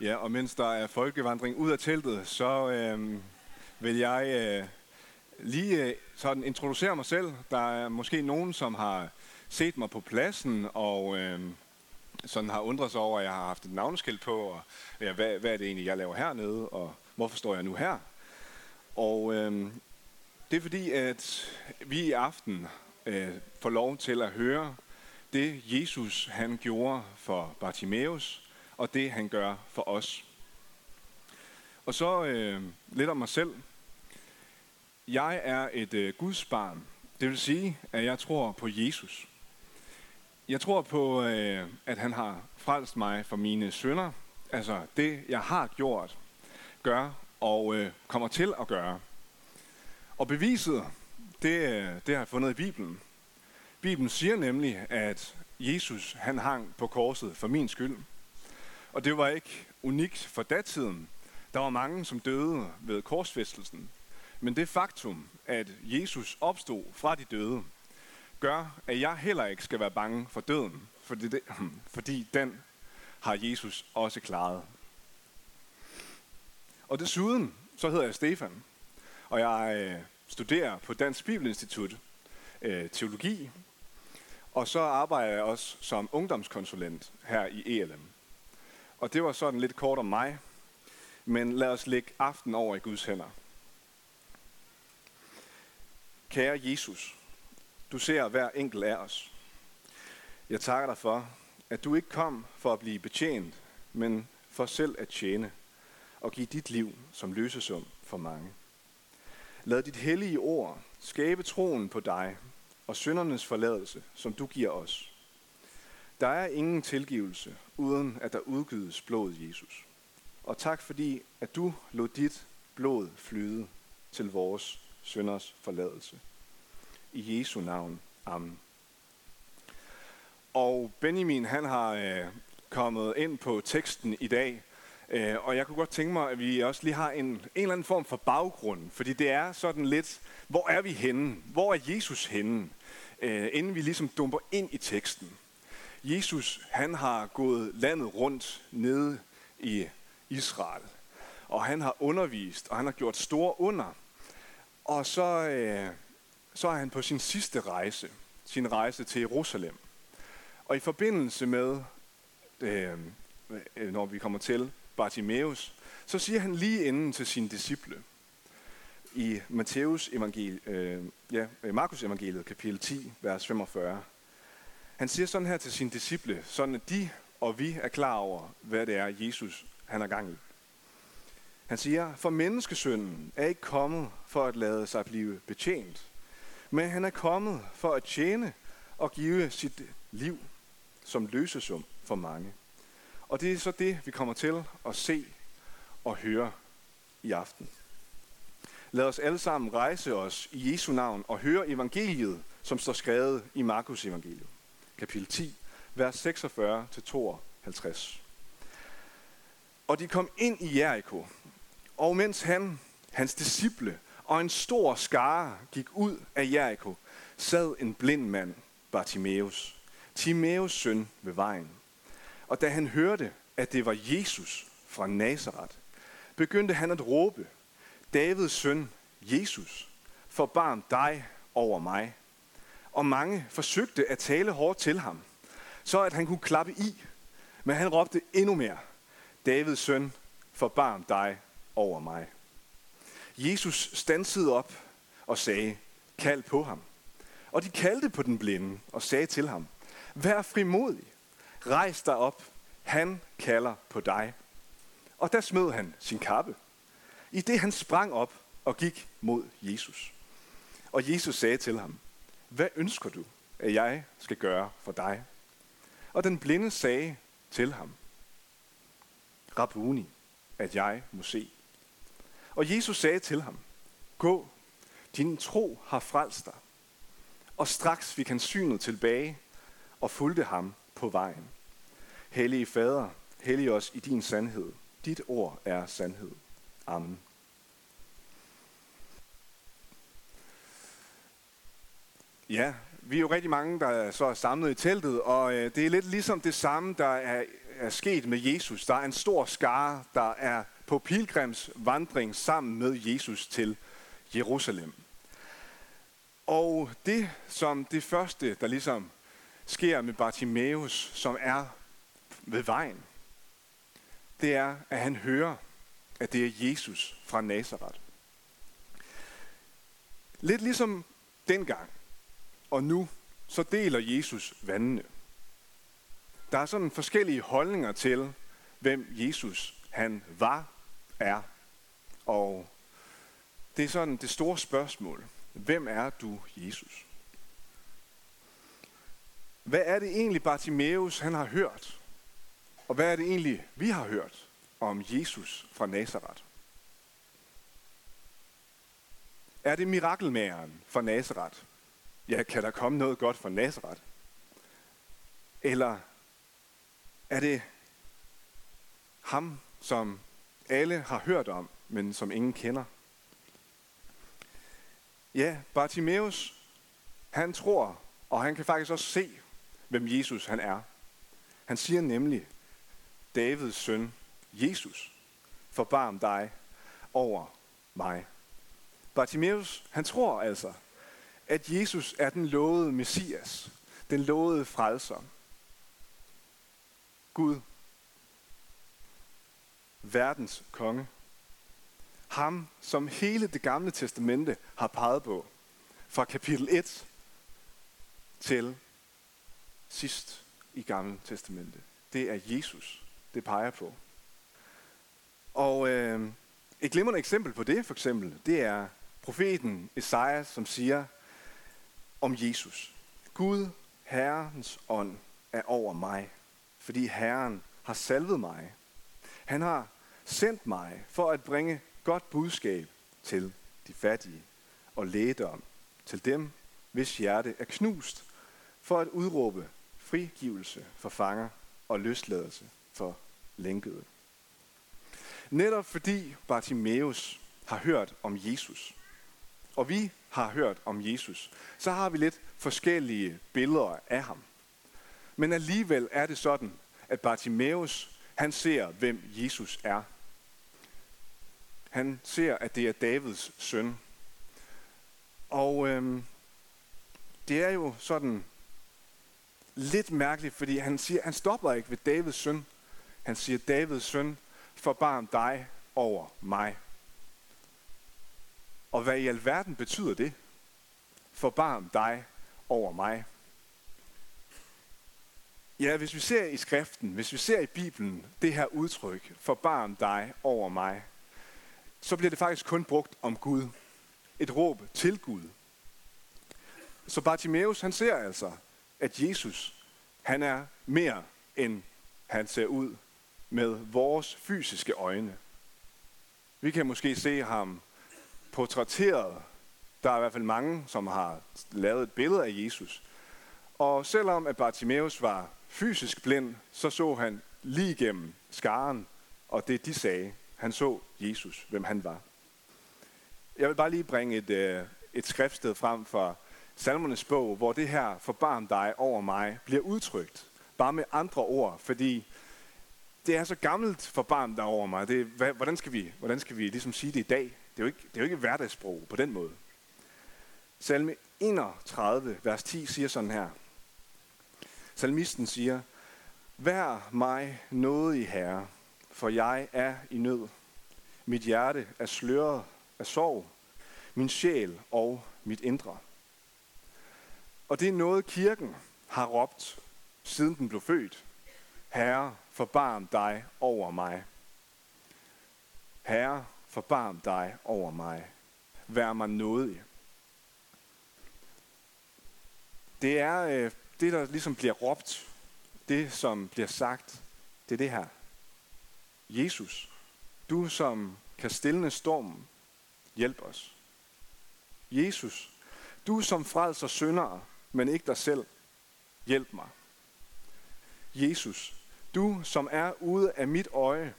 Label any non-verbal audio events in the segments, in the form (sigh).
Ja, og mens der er folkevandring ud af teltet, så øh, vil jeg øh, lige øh, sådan introducere mig selv. Der er måske nogen, som har set mig på pladsen, og øh, sådan har undret sig over, at jeg har haft et navneskilt på, og ja, hvad, hvad er det egentlig, jeg laver hernede, og hvorfor står jeg nu her? Og øh, det er fordi, at vi i aften øh, får lov til at høre det, Jesus han gjorde for Bartimaeus, og det han gør for os. Og så øh, lidt om mig selv. Jeg er et øh, Guds barn. Det vil sige, at jeg tror på Jesus. Jeg tror på, øh, at han har frelst mig for mine sønder. Altså det, jeg har gjort, gør og øh, kommer til at gøre. Og beviset, det, øh, det har jeg fundet i Bibelen. Bibelen siger nemlig, at Jesus han hang på korset for min skyld. Og det var ikke unikt for datiden. Der var mange, som døde ved korsfæstelsen. Men det faktum, at Jesus opstod fra de døde, gør, at jeg heller ikke skal være bange for døden, fordi, det, (clears throat) fordi den har Jesus også klaret. Og desuden, så hedder jeg Stefan, og jeg øh, studerer på Dansk Bibelinstitut øh, teologi, og så arbejder jeg også som ungdomskonsulent her i ELM. Og det var sådan lidt kort om mig, men lad os lægge aften over i Guds hænder. Kære Jesus, du ser hver enkelt af os. Jeg takker dig for, at du ikke kom for at blive betjent, men for selv at tjene og give dit liv som løsesum for mange. Lad dit hellige ord skabe troen på dig og syndernes forladelse, som du giver os. Der er ingen tilgivelse, uden at der udgydes blod, Jesus. Og tak fordi, at du lod dit blod flyde til vores synders forladelse. I Jesu navn. Amen. Og Benjamin, han har øh, kommet ind på teksten i dag, øh, og jeg kunne godt tænke mig, at vi også lige har en, en eller anden form for baggrund, fordi det er sådan lidt, hvor er vi henne? Hvor er Jesus henne? Øh, inden vi ligesom dumper ind i teksten. Jesus, han har gået landet rundt nede i Israel, og han har undervist, og han har gjort store under. Og så, øh, så er han på sin sidste rejse, sin rejse til Jerusalem. Og i forbindelse med, øh, når vi kommer til Bartimaeus, så siger han lige inden til sine disciple, i Matthæus evangel, øh, ja, Markus evangeliet, kapitel 10, vers 45. Han siger sådan her til sine disciple, sådan at de og vi er klar over, hvad det er, Jesus han har gang i. Han siger, for menneskesønnen er ikke kommet for at lade sig blive betjent, men han er kommet for at tjene og give sit liv som løsesum for mange. Og det er så det, vi kommer til at se og høre i aften. Lad os alle sammen rejse os i Jesu navn og høre evangeliet, som står skrevet i Markus evangeliet, kapitel 10, vers 46-52. Og de kom ind i Jericho, og mens han, hans disciple og en stor skare gik ud af Jericho, sad en blind mand, Bartimaeus, Timaeus søn ved vejen. Og da han hørte, at det var Jesus fra Nazareth, begyndte han at råbe, Davids søn, Jesus, forbarm dig over mig. Og mange forsøgte at tale hårdt til ham, så at han kunne klappe i. Men han råbte endnu mere, Davids søn, forbarm dig over mig. Jesus stansede op og sagde, kald på ham. Og de kaldte på den blinde og sagde til ham, vær frimodig, rejs dig op, han kalder på dig. Og der smed han sin kappe i det han sprang op og gik mod Jesus. Og Jesus sagde til ham, hvad ønsker du, at jeg skal gøre for dig? Og den blinde sagde til ham, Rabuni, at jeg må se. Og Jesus sagde til ham, gå, din tro har frelst dig. Og straks fik han synet tilbage og fulgte ham på vejen. Hellige Fader, hellig os i din sandhed. Dit ord er sandhed. Amen. Ja, vi er jo rigtig mange, der så er samlet i teltet, og øh, det er lidt ligesom det samme, der er er sket med Jesus. Der er en stor skare, der er på pilgrimsvandring sammen med Jesus til Jerusalem. Og det som det første, der ligesom sker med Bartimaeus, som er ved vejen, det er, at han hører, at det er Jesus fra Nazareth. Lidt ligesom dengang og nu, så deler Jesus vandene. Der er sådan forskellige holdninger til, hvem Jesus han var, er. Og det er sådan det store spørgsmål. Hvem er du, Jesus? Hvad er det egentlig, Bartimaeus han har hørt? Og hvad er det egentlig, vi har hørt om Jesus fra Nazareth? Er det mirakelmageren fra Nazareth? Ja, kan der komme noget godt fra Nazareth? Eller er det ham, som alle har hørt om, men som ingen kender? Ja, Bartimeus, han tror, og han kan faktisk også se, hvem Jesus han er. Han siger nemlig, Davids søn, Jesus, forbarm dig over mig. Bartimeus, han tror altså, at Jesus er den lovede Messias, den lovede frelser. Gud, verdens konge. Ham, som hele det gamle testamente har peget på. Fra kapitel 1 til sidst i gamle testamente. Det er Jesus, det peger på. Og øh, et glimrende eksempel på det, for eksempel, det er profeten Esajas, som siger om Jesus. Gud, Herrens ånd, er over mig, fordi Herren har salvet mig. Han har sendt mig for at bringe godt budskab til de fattige og lægedom til dem, hvis hjerte er knust, for at udråbe frigivelse for fanger og løsladelse for lænkede. Netop fordi Bartimaeus har hørt om Jesus, og vi har hørt om Jesus, så har vi lidt forskellige billeder af ham. Men alligevel er det sådan, at Bartimaeus, han ser, hvem Jesus er. Han ser, at det er Davids søn. Og øhm, det er jo sådan lidt mærkeligt, fordi han siger, han stopper ikke ved Davids søn. Han siger, Davids søn, forbarm dig over mig. Og hvad i alverden betyder det? Forbarm dig over mig. Ja, hvis vi ser i skriften, hvis vi ser i Bibelen det her udtryk, forbarm dig over mig, så bliver det faktisk kun brugt om Gud. Et råb til Gud. Så Bartimaeus, han ser altså, at Jesus, han er mere end han ser ud med vores fysiske øjne. Vi kan måske se ham portrætteret. Der er i hvert fald mange, som har lavet et billede af Jesus. Og selvom at Bartimaeus var fysisk blind, så så han lige igennem skaren, og det de sagde. Han så Jesus, hvem han var. Jeg vil bare lige bringe et, øh, et skriftsted frem for Salmernes bog, hvor det her forbarm dig over mig bliver udtrykt. Bare med andre ord, fordi det er så gammelt forbarm dig over mig. Det, hvordan, skal vi, hvordan skal vi ligesom sige det i dag? Det er jo ikke, det er jo ikke hverdagssprog på den måde. Salme 31, vers 10 siger sådan her. Salmisten siger, Vær mig noget i Herre, for jeg er i nød. Mit hjerte er sløret af sorg, min sjæl og mit indre. Og det er noget, kirken har råbt, siden den blev født. Herre, forbarm dig over mig. Herre, forbarm dig over mig. Vær mig nådig. Det er øh, det, der ligesom bliver råbt, det som bliver sagt, det er det her. Jesus, du som kan stille stormen, hjælp os. Jesus, du som frelser syndere, men ikke dig selv, hjælp mig. Jesus, du som er ude af mit øje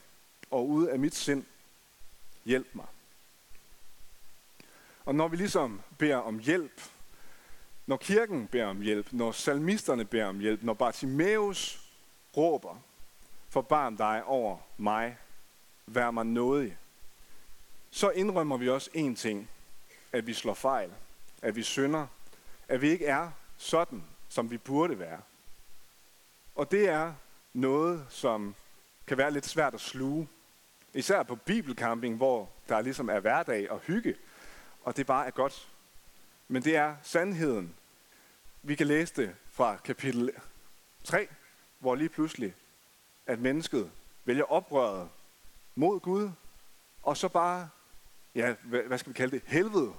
og ude af mit sind, hjælp mig. Og når vi ligesom beder om hjælp, når kirken beder om hjælp, når salmisterne beder om hjælp, når Bartimaeus råber, forbarm dig over mig, vær mig nådig, så indrømmer vi også en ting, at vi slår fejl, at vi synder, at vi ikke er sådan, som vi burde være. Og det er noget, som kan være lidt svært at sluge. Især på bibelcamping, hvor der ligesom er hverdag og hygge, og det bare er godt. Men det er sandheden. Vi kan læse det fra kapitel 3, hvor lige pludselig, at mennesket vælger oprøret mod Gud, og så bare, ja, hvad skal vi kalde det, helvede.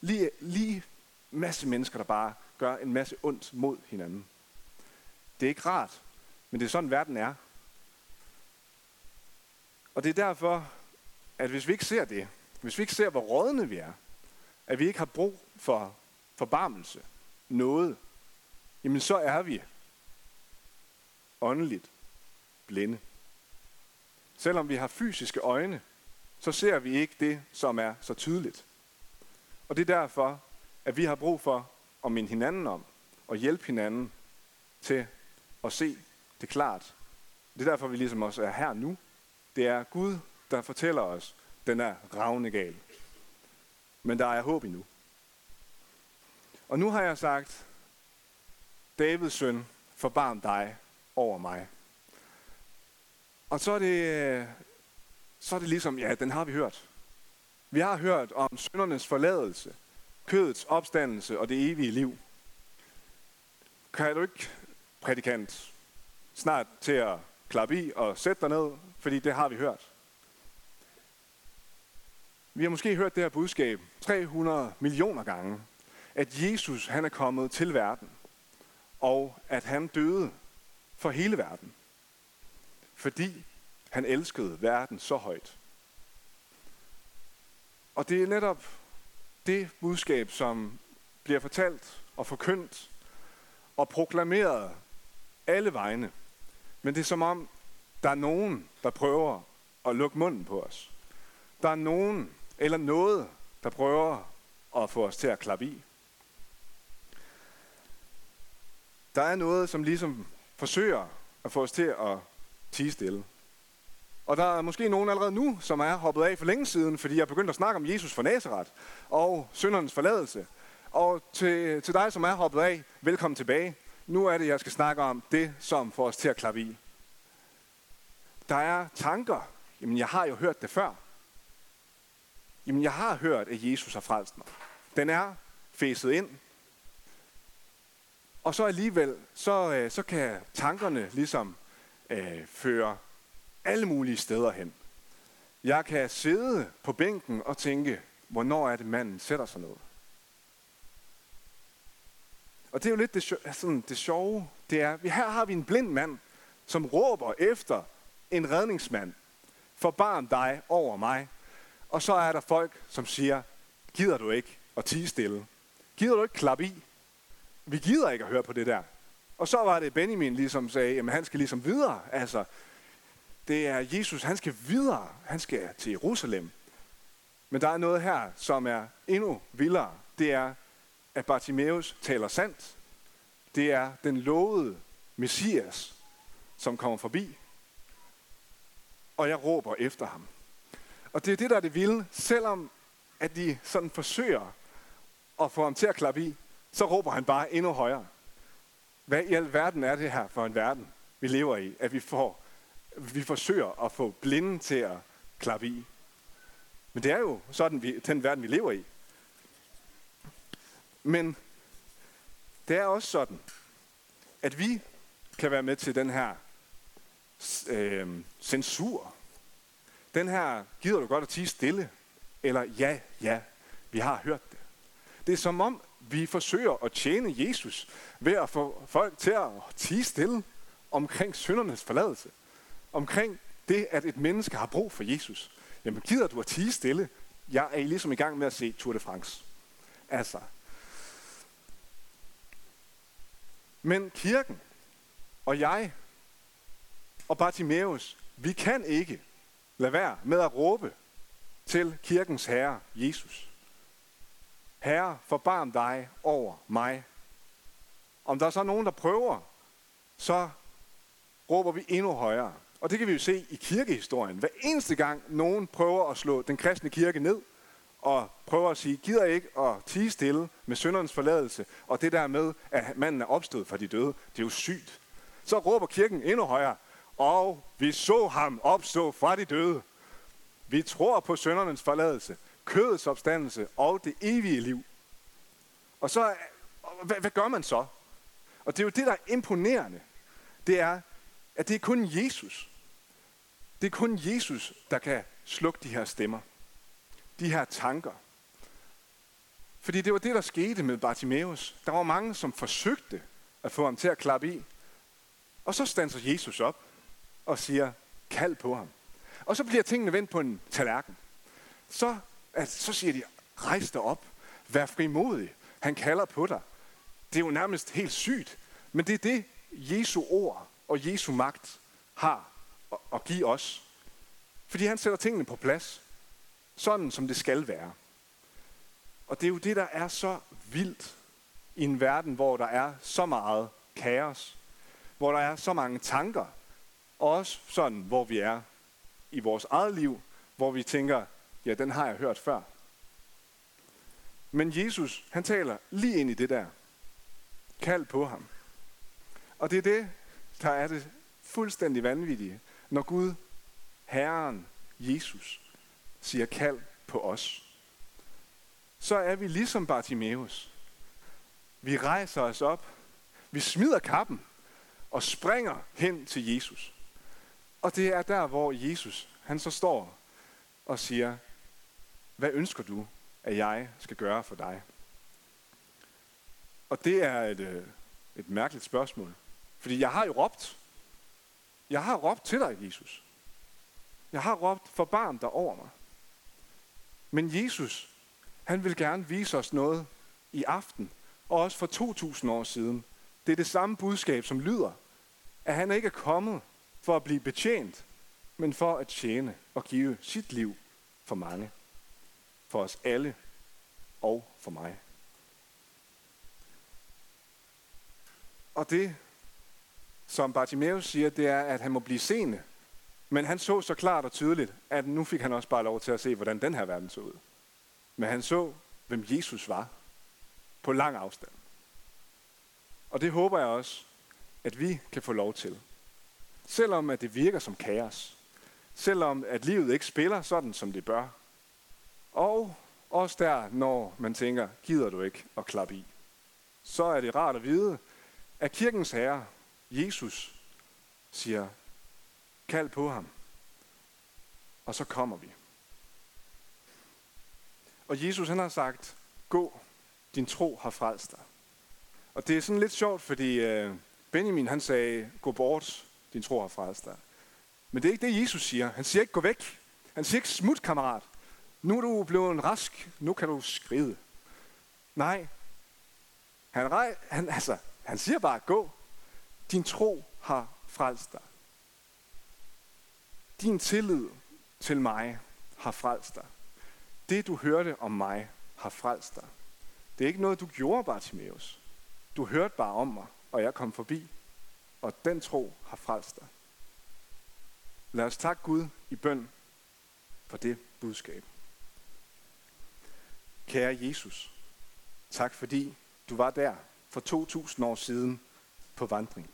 Lige, lige masse mennesker, der bare gør en masse ondt mod hinanden. Det er ikke rart, men det er sådan, verden er. Og det er derfor, at hvis vi ikke ser det, hvis vi ikke ser, hvor rådne vi er, at vi ikke har brug for forbarmelse, noget, jamen så er vi åndeligt blinde. Selvom vi har fysiske øjne, så ser vi ikke det, som er så tydeligt. Og det er derfor, at vi har brug for at minde hinanden om og hjælpe hinanden til at se det klart. Det er derfor, vi ligesom også er her nu. Det er Gud, der fortæller os, den er ravne gal. Men der er håb endnu. Og nu har jeg sagt, Davids søn, forbarm dig over mig. Og så er det, så er det ligesom, ja, den har vi hørt. Vi har hørt om syndernes forladelse, kødets opstandelse og det evige liv. Kan du ikke, prædikant, snart til at klap i og sætte dig ned, fordi det har vi hørt. Vi har måske hørt det her budskab 300 millioner gange, at Jesus han er kommet til verden, og at han døde for hele verden, fordi han elskede verden så højt. Og det er netop det budskab, som bliver fortalt og forkyndt og proklameret alle vegne. Men det er som om, der er nogen, der prøver at lukke munden på os. Der er nogen eller noget, der prøver at få os til at klappe i. Der er noget, som ligesom forsøger at få os til at tige stille. Og der er måske nogen allerede nu, som er hoppet af for længe siden, fordi jeg begyndte at snakke om Jesus fra Nazareth og syndernes forladelse. Og til, til dig, som er hoppet af, velkommen tilbage. Nu er det, jeg skal snakke om det, som får os til at klappe i. Der er tanker. Jamen, jeg har jo hørt det før. Jamen, jeg har hørt, at Jesus har frelst mig. Den er fæset ind. Og så alligevel, så, øh, så kan tankerne ligesom øh, føre alle mulige steder hen. Jeg kan sidde på bænken og tænke, hvornår er det manden sætter sig ned? Og det er jo lidt det, sådan, det sjove, det er, her har vi en blind mand, som råber efter en redningsmand. Forbarm dig over mig. Og så er der folk, som siger, gider du ikke at tige stille? Gider du ikke klappe i? Vi gider ikke at høre på det der. Og så var det Benjamin ligesom sagde, jamen han skal ligesom videre. Altså, det er Jesus, han skal videre. Han skal til Jerusalem. Men der er noget her, som er endnu vildere. Det er, at Bartimeus taler sandt. Det er den lovede Messias, som kommer forbi. Og jeg råber efter ham. Og det er det, der er det vilde. Selvom at de sådan forsøger at få ham til at klappe i, så råber han bare endnu højere. Hvad i alverden er det her for en verden, vi lever i? At vi, får, vi forsøger at få blinde til at klappe i. Men det er jo sådan, vi, den verden, vi lever i. Men det er også sådan, at vi kan være med til den her øh, censur. Den her, gider du godt at tige stille? Eller ja, ja, vi har hørt det. Det er som om, vi forsøger at tjene Jesus ved at få folk til at tige stille omkring syndernes forladelse. Omkring det, at et menneske har brug for Jesus. Jamen gider du at tige stille? Jeg er ligesom i gang med at se Tour de France. Altså. Men kirken og jeg og Bartimeus, vi kan ikke lade være med at råbe til kirkens herre, Jesus. Herre, forbarm dig over mig. Om der er så nogen, der prøver, så råber vi endnu højere. Og det kan vi jo se i kirkehistorien. Hver eneste gang nogen prøver at slå den kristne kirke ned, og prøver at sige, gider ikke at tige stille med syndernes forladelse, og det der med, at manden er opstået fra de døde, det er jo sygt. Så råber kirken endnu højere, og vi så ham opstå fra de døde. Vi tror på søndernes forladelse, kødets opstandelse og det evige liv. Og så, hvad, hvad gør man så? Og det er jo det, der er imponerende. Det er, at det er kun Jesus. Det er kun Jesus, der kan slukke de her stemmer. De her tanker. Fordi det var det, der skete med Bartimaeus. Der var mange, som forsøgte at få ham til at klappe i. Og så standser Jesus op og siger, kald på ham. Og så bliver tingene vendt på en tallerken. Så, at, så siger de, rejs dig op, vær frimodig, han kalder på dig. Det er jo nærmest helt sygt, men det er det, Jesu ord og Jesu magt har at give os. Fordi han sætter tingene på plads, sådan som det skal være. Og det er jo det, der er så vildt i en verden, hvor der er så meget kaos, hvor der er så mange tanker, og også sådan, hvor vi er i vores eget liv, hvor vi tænker, ja, den har jeg hørt før. Men Jesus, han taler lige ind i det der. Kald på ham. Og det er det, der er det fuldstændig vanvittige, når Gud, Herren, Jesus, siger kald på os. Så er vi ligesom Bartimeus. Vi rejser os op, vi smider kappen og springer hen til Jesus. Og det er der, hvor Jesus, han så står og siger, hvad ønsker du, at jeg skal gøre for dig? Og det er et, øh, et mærkeligt spørgsmål. Fordi jeg har jo råbt. Jeg har råbt til dig, Jesus. Jeg har råbt, forbarm dig over mig. Men Jesus, han vil gerne vise os noget i aften, og også for 2000 år siden. Det er det samme budskab, som lyder, at han ikke er kommet for at blive betjent, men for at tjene og give sit liv for mange. For os alle og for mig. Og det, som Bartimeus siger, det er, at han må blive seende. Men han så så klart og tydeligt, at nu fik han også bare lov til at se, hvordan den her verden så ud. Men han så, hvem Jesus var på lang afstand. Og det håber jeg også, at vi kan få lov til. Selvom at det virker som kaos. Selvom at livet ikke spiller sådan, som det bør. Og også der, når man tænker, gider du ikke at klappe i. Så er det rart at vide, at kirkens herre, Jesus, siger, kald på ham. Og så kommer vi. Og Jesus han har sagt, gå, din tro har frelst dig. Og det er sådan lidt sjovt, fordi øh, Benjamin han sagde, gå bort, din tro har frelst dig. Men det er ikke det, Jesus siger. Han siger ikke, gå væk. Han siger ikke, smut, kammerat. Nu er du blevet en rask. Nu kan du skride. Nej. Han, rej, han, altså, han siger bare, gå. Din tro har frelst dig. Din tillid til mig har frelst dig. Det, du hørte om mig, har frelst dig. Det er ikke noget, du gjorde, Bartimeus. Du hørte bare om mig, og jeg kom forbi. Og den tro har frelst dig. Lad os takke Gud i bøn for det budskab. Kære Jesus, tak fordi du var der for 2000 år siden på vandring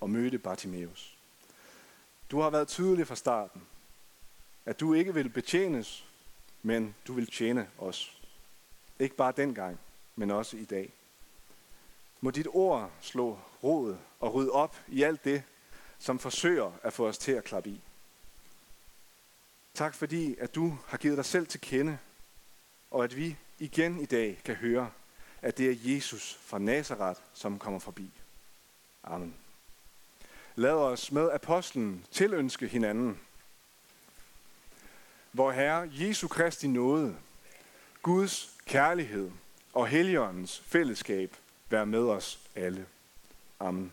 og mødte Bartimeus. Du har været tydelig fra starten, at du ikke vil betjenes, men du vil tjene os. Ikke bare dengang, men også i dag. Må dit ord slå rod og rydde op i alt det, som forsøger at få os til at klappe i. Tak fordi, at du har givet dig selv til kende, og at vi igen i dag kan høre, at det er Jesus fra Nazareth, som kommer forbi. Amen. Lad os med apostlen tilønske hinanden. Hvor Herre Jesu Kristi nåde, Guds kærlighed og Helligåndens fællesskab være med os alle. Amen.